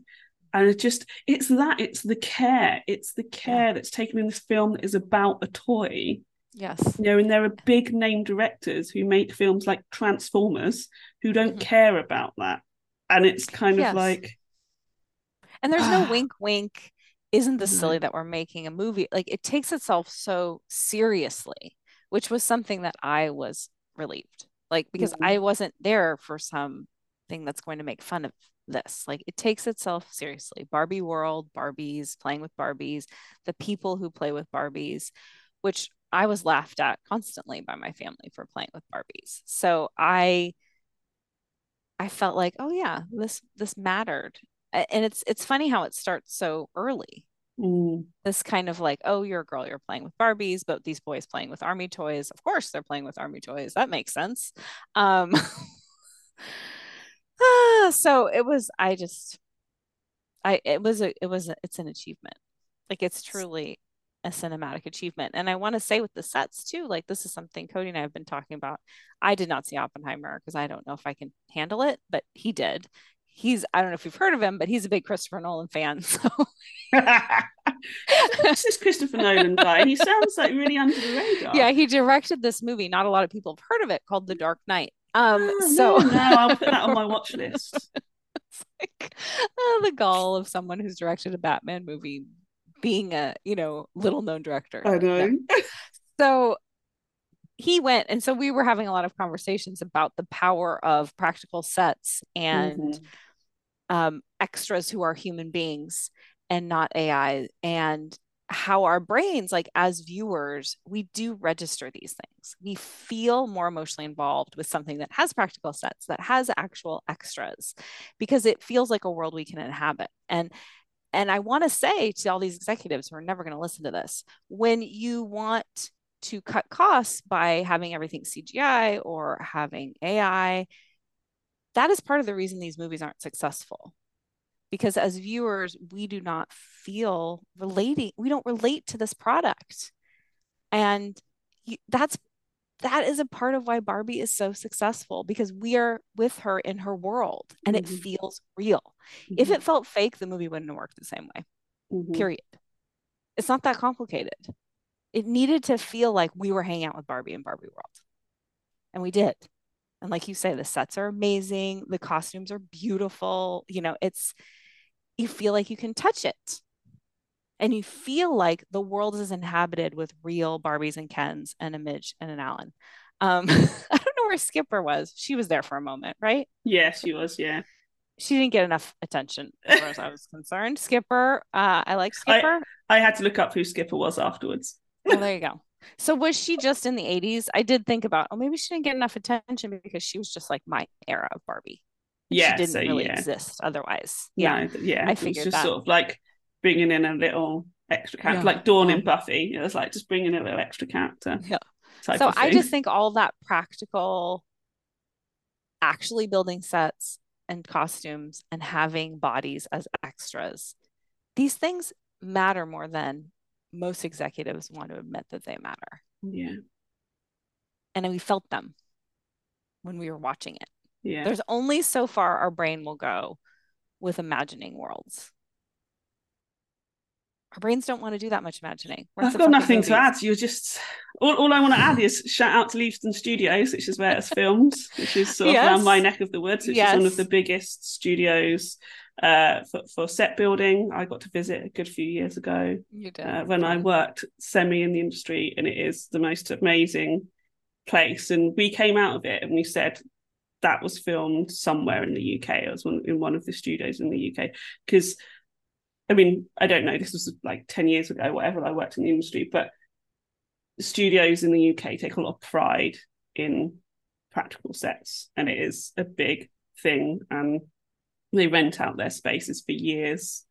and it just it's that it's the care it's the care yeah. that's taken in this film that is about a toy yes you know and there are big name directors who make films like transformers who don't mm-hmm. care about that and it's kind yes. of like and there's no wink wink isn't this silly that we're making a movie? Like it takes itself so seriously which was something that i was relieved like because mm-hmm. i wasn't there for something that's going to make fun of this. Like it takes itself seriously. Barbie world barbies playing with barbies the people who play with barbies which i was laughed at constantly by my family for playing with barbies. So i i felt like oh yeah this this mattered and it's it's funny how it starts so early. Mm. This kind of like, oh, you're a girl, you're playing with Barbies, but these boys playing with army toys. Of course, they're playing with army toys. That makes sense. Um, ah, so it was. I just, I it was a it was a, it's an achievement. Like it's truly a cinematic achievement. And I want to say with the sets too, like this is something Cody and I have been talking about. I did not see Oppenheimer because I don't know if I can handle it, but he did he's I don't know if you've heard of him, but he's a big Christopher Nolan fan. So this is Christopher Nolan guy. He sounds like really under the radar. Yeah, he directed this movie. Not a lot of people have heard of it called The Dark Knight. Um, oh, so no, no, I'll put that on my watch list. it's like uh, the gall of someone who's directed a Batman movie being a you know little known director. I know. So he went and so we were having a lot of conversations about the power of practical sets and mm-hmm. um, extras who are human beings and not ai and how our brains like as viewers we do register these things we feel more emotionally involved with something that has practical sets that has actual extras because it feels like a world we can inhabit and and i want to say to all these executives who are never going to listen to this when you want to cut costs by having everything CGI or having AI, that is part of the reason these movies aren't successful. Because as viewers, we do not feel relating, we don't relate to this product. And that's that is a part of why Barbie is so successful because we are with her in her world and mm-hmm. it feels real. Mm-hmm. If it felt fake, the movie wouldn't have worked the same way. Mm-hmm. Period. It's not that complicated it needed to feel like we were hanging out with Barbie in Barbie World. And we did. And like you say, the sets are amazing, the costumes are beautiful. You know, it's, you feel like you can touch it. And you feel like the world is inhabited with real Barbies and Kens and a Midge and an Alan. Um, I don't know where Skipper was. She was there for a moment, right? Yeah, she was. Yeah. She didn't get enough attention as far as I was concerned. Skipper, uh, I like Skipper. I, I had to look up who Skipper was afterwards. Well, there you go. So was she just in the 80s? I did think about, oh, maybe she didn't get enough attention because she was just like my era of Barbie. Yeah, she didn't so, really yeah. exist otherwise. Yeah, no, yeah. I figured just that. sort of like bringing in a little extra character, yeah. like Dawn and Buffy. It was like just bringing in a little extra character. Yeah. So I just think all that practical, actually building sets and costumes and having bodies as extras, these things matter more than most executives want to admit that they matter. Yeah. And we felt them when we were watching it. Yeah. There's only so far our brain will go with imagining worlds. Our brains don't want to do that much imagining. I've got nothing movies? to add. You're just all, all I want to add is shout out to Leavesden Studios, which is where it's filmed, which is sort of yes. around my neck of the woods, which yes. is one of the biggest studios uh, for, for set building. I got to visit a good few years ago uh, when I worked semi in the industry, and it is the most amazing place. And we came out of it and we said that was filmed somewhere in the UK. It was one, in one of the studios in the UK because. I mean, I don't know. This was like ten years ago, whatever. I worked in the industry, but studios in the UK take a lot of pride in practical sets, and it is a big thing. And they rent out their spaces for years.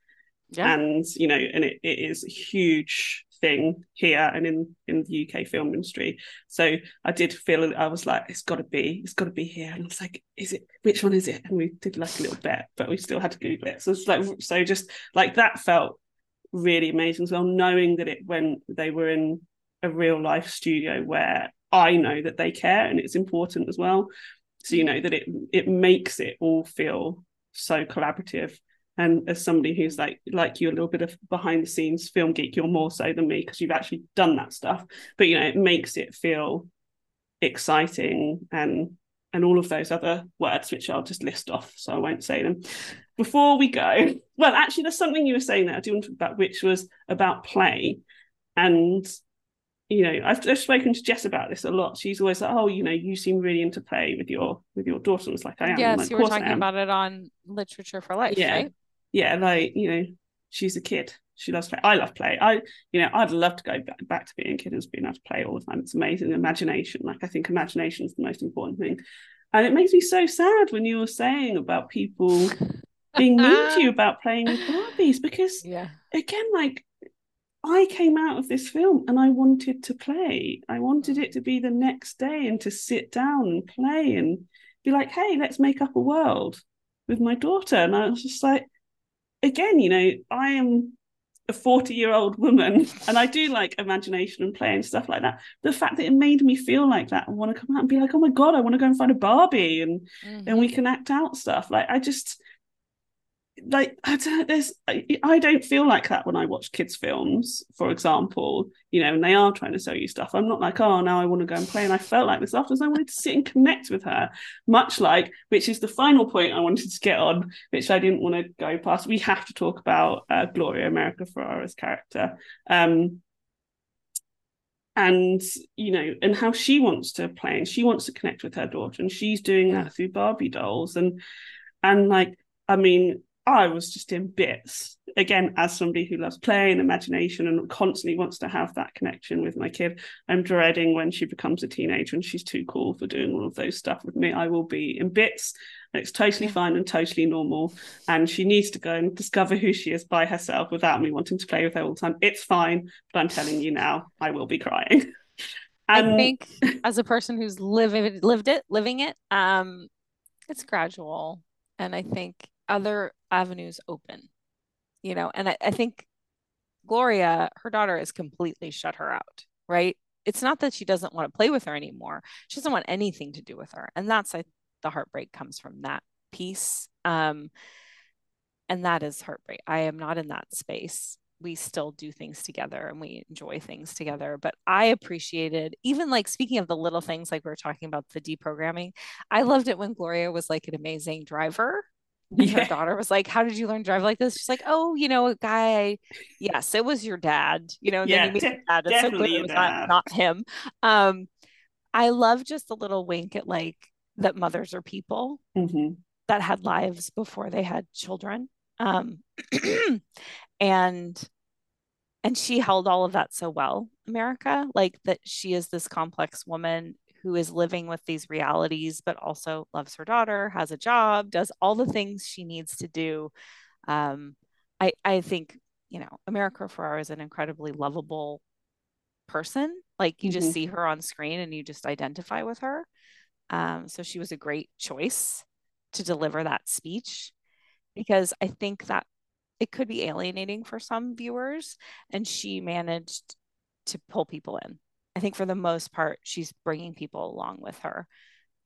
Yeah. and you know and it, it is a huge thing here and in in the uk film industry. So i did feel i was like it's got to be it's got to be here. And i was like is it which one is it? And we did like a little bet but we still had to google it so it's like so just like that felt really amazing as well knowing that it when they were in a real life studio where i know that they care and it's important as well. So you know that it it makes it all feel so collaborative. And as somebody who's like like you a little bit of behind the scenes film geek you're more so than me because you've actually done that stuff. But you know it makes it feel exciting and and all of those other words which I'll just list off so I won't say them. Before we go well actually there's something you were saying there I do want to talk about which was about play. And you know, I've, I've spoken to Jess about this a lot. She's always like, "Oh, you know, you seem really into play with your with your daughter." And it's like I am. Yes, like, you were talking about it on Literature for Life, yeah. right? Yeah, like you know, she's a kid. She loves play. I love play. I, you know, I'd love to go back, back to being a kid and being able to play all the time. It's amazing. Imagination, like I think imagination is the most important thing. And it makes me so sad when you were saying about people being mean to you about playing with Barbies because, yeah, again, like I came out of this film and I wanted to play. I wanted it to be the next day and to sit down and play and be like, hey, let's make up a world with my daughter. And I was just like, again, you know, I am a 40 year old woman and I do like imagination and play and stuff like that. The fact that it made me feel like that and want to come out and be like, oh my God, I want to go and find a Barbie and mm-hmm. and we can act out stuff. Like I just like I don't there's I, I don't feel like that when I watch kids films for example you know and they are trying to sell you stuff. I'm not like oh now I want to go and play and I felt like this afterwards. I wanted to sit and connect with her much like which is the final point I wanted to get on which I didn't want to go past. We have to talk about uh, Gloria America Ferrera's character um and you know and how she wants to play and she wants to connect with her daughter and she's doing that through barbie dolls and and like i mean i was just in bits. Again as somebody who loves play and imagination and constantly wants to have that connection with my kid i'm dreading when she becomes a teenager and she's too cool for doing all of those stuff with me. I will be in bits. And it's totally fine and totally normal. And she needs to go and discover who she is by herself without me wanting to play with her all the time. It's fine but i'm telling you now i will be crying. And I think as a person who's living lived it, living it, um, it's gradual, and I think other avenues open, you know. And I, I think Gloria, her daughter, has completely shut her out, right? It's not that she doesn't want to play with her anymore; she doesn't want anything to do with her, and that's I, the heartbreak comes from that piece. Um, and that is heartbreak. I am not in that space. We still do things together and we enjoy things together. But I appreciated, even like speaking of the little things, like we were talking about the deprogramming, I loved it when Gloria was like an amazing driver. And her daughter was like, How did you learn to drive like this? She's like, Oh, you know, a guy, yes, it was your dad, you know, and then Yeah, you meet de- dad. It's so it was not, not him. Um, I love just a little wink at like that mothers are people Mhm. that had lives before they had children um and and she held all of that so well america like that she is this complex woman who is living with these realities but also loves her daughter has a job does all the things she needs to do um i i think you know America Ferrera is an incredibly lovable person like you just Mhm. see her on screen and you just identify with her um so she was a great choice to deliver that speech because I think that it could be alienating for some viewers, and she managed to pull people in. I think for the most part, she's bringing people along with her.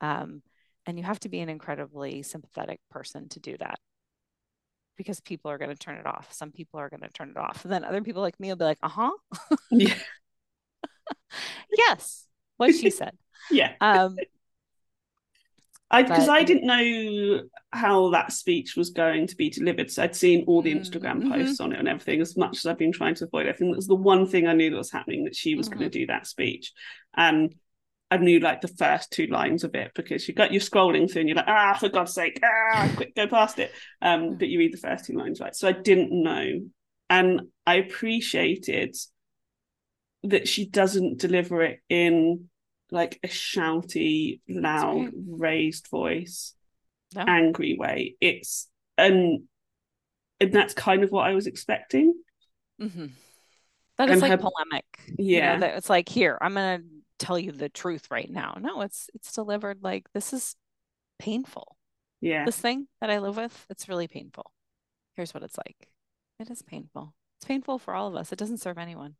Um, and you have to be an incredibly sympathetic person to do that because people are going to turn it off. Some people are going to turn it off. And then other people like me will be like, uh huh, yeah yes, what she said. yeah Um, I because I didn't know how that speech was going to be delivered. So I'd seen all the Mm, Instagram mhm. posts on it and everything. As much as I've been trying to avoid, it, I think that's the one thing I knew that was happening that she was going to do that speech, and I knew like the first two lines of it because you got you're scrolling through and you're like ah for God's sake ah quick go past it, um but you read the first two lines right. So I didn't know, and I appreciated that she doesn't deliver it in like a shouty, loud, raised voice, No. angry way. It's and and that's kind of what I was expecting. Mm-hmm. That And like her- polemic. You Yeah. know, that it's like, here, I'm gonna tell you the truth right now. No, it's it's delivered like this is painful. Yeah. This thing that I live with, it's really painful. Here's what it's like. It is painful. It's painful for all of us. It doesn't serve anyone.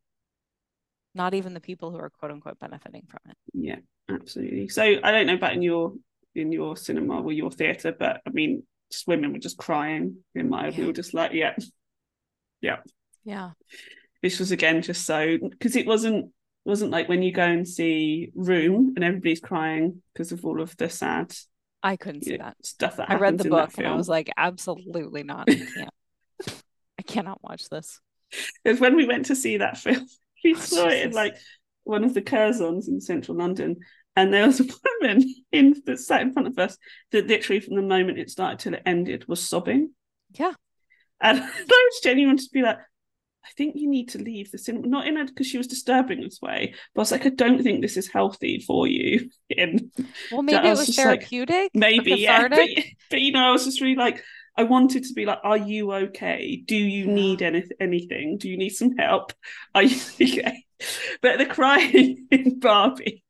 Not even the people who are quote unquote benefiting from it. Yeah, absolutely. So I don't know about in your in your cinema or your theatre, but I mean just women were just crying in my we were just like, yeah. Yeah. Yeah. This was again just so because it wasn't wasn't like when you go and see Room and everybody's crying because of all of the sad I couldn't see you know, that. stuff that I read the book and I was like, absolutely not. I can't. I cannot watch this. Because when we went to see that film, we Oh, saw it in like one of the Curzons in central London, and there was a woman in that sat in front of us that literally from the moment it started till it ended was sobbing. Yeah. And I was genuine to be like, I think you need to leave the cinema, not in a because she was disturbing this way, but I was like, I don't think this is healthy for you. In Well, maybe it was was just like, therapeutic. maybe, yeah, but, but you know, I was just really like, I wanted to be like, are you okay? Do you Yeah. need any- anything? Do you need some help? Are you okay? But the crying in Barbie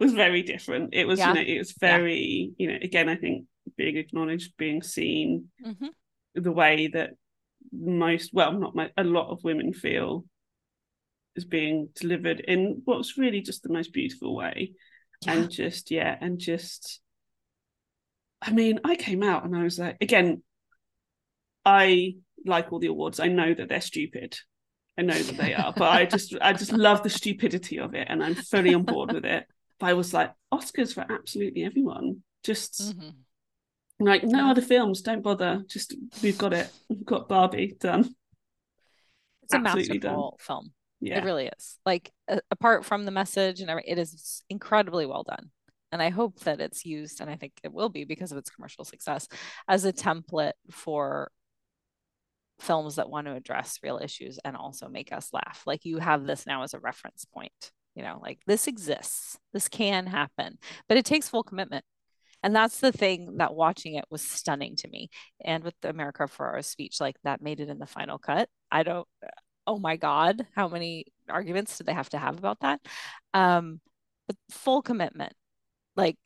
was very different. It was, Yeah. you know, it was Yeah. very, you know, again, I think being acknowledged, being seen, Mhm. the way that most, well, not my, a lot of women feel is being delivered in what's really just the most beautiful way Yeah. and just yeah and just i mean i came out and i was like again i like all the awards i know that they're stupid i know that they are but i just i just love the stupidity of it and i'm fully on board with it but i was like oscars for absolutely everyone just Mhm. like no Yeah. other films don't bother just we've got it we've got barbie done It's a Absolutely done. masterful film. Yeah. It really is. Like a- apart from the message and everything, it is incredibly well done. And I hope that it's used, and I think it will be because of its commercial success, as a template for films that want to address real issues and also make us laugh. Like you have this now as a reference point, you know, like this exists, this can happen, but it takes full commitment. And that's the thing that watching it was stunning to me. And with the America Ferrera speech, like that made it in the final cut. I don't, oh my God, how many arguments did they have to have about that? Um, but full commitment. Like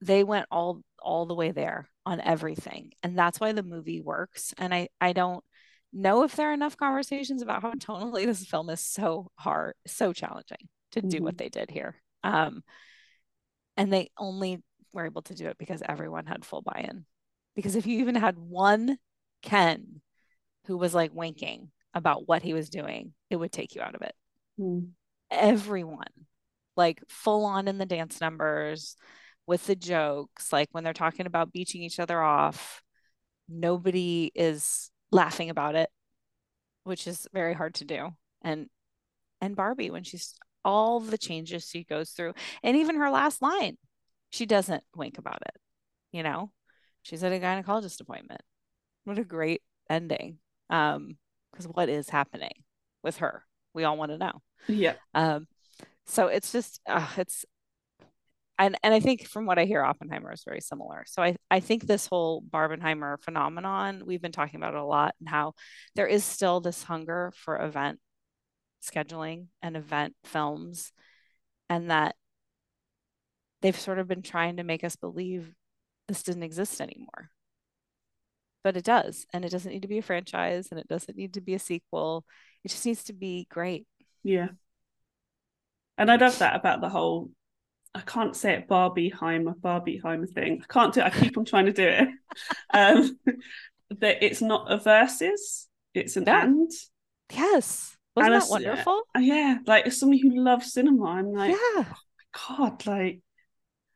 they went all all the way there on everything. And that's why the movie works. And I I don't know if there are enough conversations about how tonally this film is so hard, so challenging to do mm-hmm. what they did here. Um, and they only were able to do it because everyone had full buy-in. Because if you even had one Ken who was like winking about what he was doing, it would take you out of it. Mm. Everyone, like full on in the dance numbers with the jokes, like when they're talking about beaching each other off, nobody is laughing about it, which is very hard to do. And and Barbie, when she's all the changes she goes through, and even her last line, she doesn't wink about it. You know, she's at a gynecologist appointment. What a great ending. Um, because what is happening with her? We all want to know. Yeah. Um, so it's just uh, it's and and I think from what I hear, Oppenheimer is very similar. So I I think this whole Barbenheimer phenomenon, we've been talking about it a lot, and how there is still this hunger for event scheduling and event films, and that they've sort of been trying to make us believe this didn't exist anymore. But it does, and it doesn't need to be a franchise, and it doesn't need to be a sequel. It just needs to be great. Yeah. And I love that about the whole I can't say it Barbieheimer, Barbieheimer thing. I can't do it. I keep on trying to do it. Um, that it's not a versus, it's an yeah. and. Yes. Wasn't and that wonderful? Uh, yeah. Like as somebody who loves cinema, I'm like, yeah. oh my God, like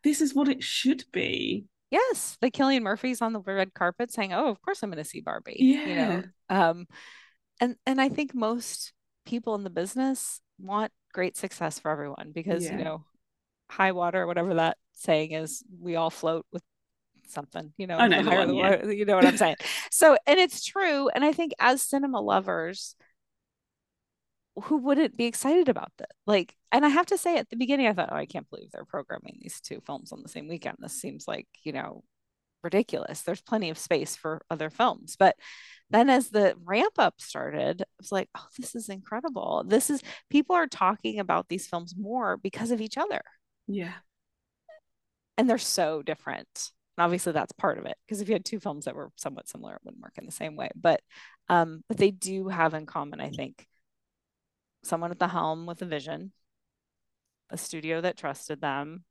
this is what it should be. Yes. The Cillian Murphy's on the red carpet saying, Oh, of course I'm gonna see Barbie. Yeah. You know? Um and and I think most people in the business want great success for everyone because yeah. you know high water, or whatever that saying is, we all float with something, you know, I know, one, yeah. water, you know what I'm saying. so, and it's true. And I think as cinema lovers, who wouldn't be excited about that? Like, and I have to say at the beginning, I thought, oh, I can't believe they're programming these two films on the same weekend. This seems like, you know, ridiculous. There's plenty of space for other films. But then as the ramp up started, I was like, oh, this is incredible. This is people are talking about these films more because of each other. Yeah. And they're so different. And obviously that's part of it. Because if you had two films that were somewhat similar, it wouldn't work in the same way. But um, but they do have in common, I think, someone at the helm with a vision, a studio that trusted them,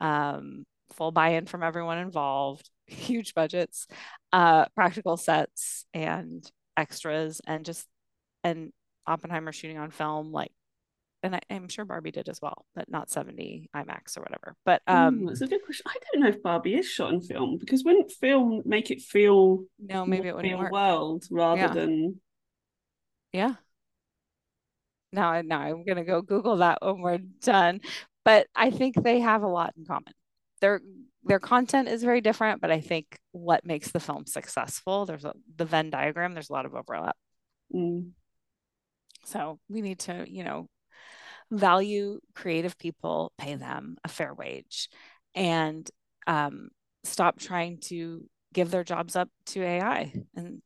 um, full buy-in from everyone involved, huge budgets, uh, practical sets and extras, and just and Oppenheimer shooting on film, like and I, am sure Barbie did as well, but not 70 IMAX or whatever. But um, Ooh, a good question. I don't know if Barbie is shot in film because wouldn't film make it feel no, maybe it wouldn't real work. world rather yeah. than yeah. Now, now I'm gonna go Google that when we're done. But I think they have a lot in common. Their their content is very different, but I think what makes the film successful, there's a, the Venn diagram. There's a lot of overlap. Mm. So we need to, you know, value creative people, pay them a fair wage, and um, stop trying to give their jobs up to AI. And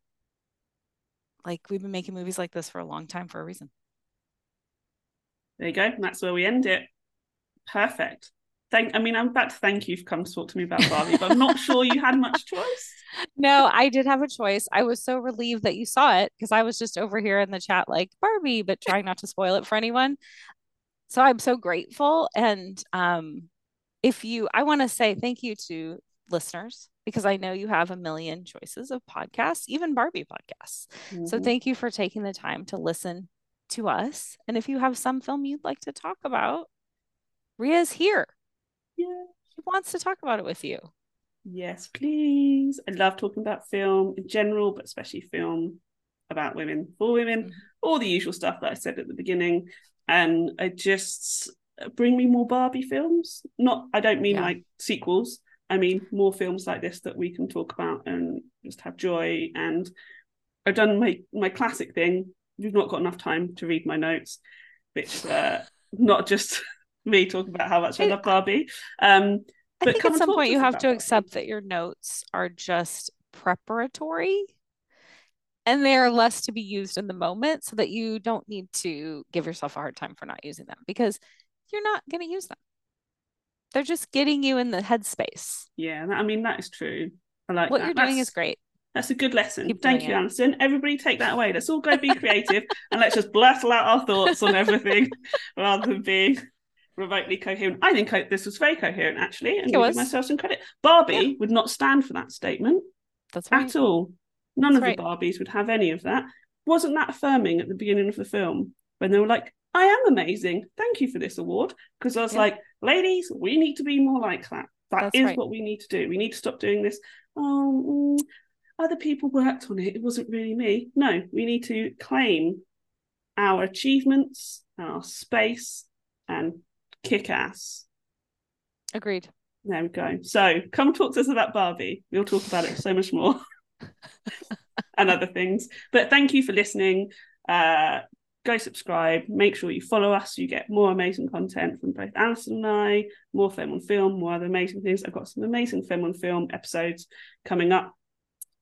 like we've been making movies like this for a long time for a reason. There you go. And that's where we end it. Perfect. Thank, I mean, I'm about to thank you for coming to talk to me about Barbie, but I'm not sure you had much choice. No, I did have a choice. I was so relieved that you saw it because I was just over here in the chat like Barbie, but trying not to spoil it for anyone so I'm so grateful. And um, if you, I want to say thank you to listeners because I know you have a million choices of podcasts, even Barbie podcasts. Mm-hmm. So thank you for taking the time to listen to us. And if you have some film you'd like to talk about, Ria's here. Yeah. She wants to talk about it with you. Yes, please. I love talking about film in general, but especially film about women for women, mm-hmm. all the usual stuff that I said at the beginning. And I just bring me more Barbie films. Not, I don't mean Yeah. like sequels. I mean more films like this that we can talk about and just have joy. And I've done my my classic thing. We've not got enough time to read my notes, which uh, not just me talking about how much I love Barbie. Um, I but think at some point you have to Barbie. accept that your notes are just preparatory and they are less to be used in the moment so that you don't need to give yourself a hard time for not using them because you're not going to use them. They're just getting you in the headspace. Yeah, I mean that is true. I like What that. you're doing That's- is great. That's a good lesson. Keep Thank you, it. Alyson. Everybody take that away. Let's all go be creative and let's just blurt out our thoughts on everything rather than being remotely coherent. I think I, this was very coherent, actually, and It give was. myself some credit. Barbie would not stand for that statement That's right. at all. None That's of the Barbies would have any of that. Wasn't that affirming at the beginning of the film when they were like, I am amazing. Thank you for this award. Because I was Yeah. like, ladies, we need to be more like that. That That's is right. what we need to do. We need to stop doing this. Oh, mm, other people worked on it. It wasn't really me. No, we need to claim our achievements, our space, and kick ass. Agreed. There we go. So come talk to us about Barbie. We'll talk about it so much more and other things. But thank you for listening. Uh, go subscribe. Make sure you follow us. You get more amazing content from both Alyson and I, more Femme on Film, more other amazing things. I've got some amazing Femme on Film episodes coming up.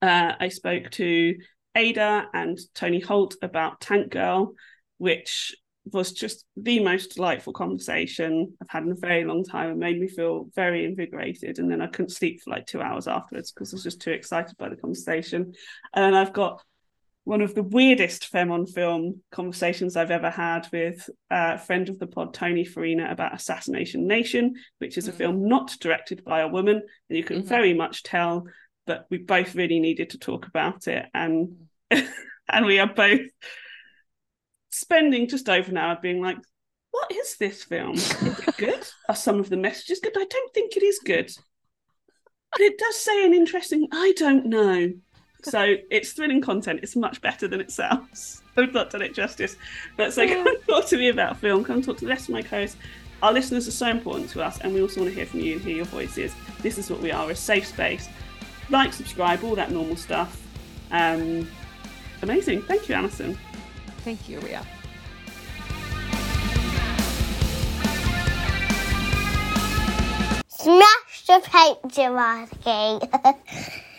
Uh, I spoke to Ada and Tony Holt about Tank Girl, which was just the most delightful conversation I've had in a very long time and made me feel very invigorated. And then I couldn't sleep for like two hours afterwards because I was just too excited by the conversation. And then I've got one of the weirdest femme on film conversations I've ever had with a friend of the pod, Tony Farina, about Assassination Nation, which is a Mhm. film not directed by a woman. And you can Mhm. very much tell that we both really needed to talk about it. And and we are both spending just over an hour being like, what is this film? Is it good? Are some of the messages good? I don't think it is good. But it does say an interesting, I don't know. So it's thrilling content. It's much better than it sounds. I've not done it justice. But so come and talk to me about film. Come talk to the rest of my co-hosts. Our listeners are so important to us, and we also want to hear from you and hear your voices. This is what we are, a safe space. Like, subscribe, all that normal stuff. Um, amazing. Thank you, Alyson. Thank you, Ria. Smash the paint, patriarchy.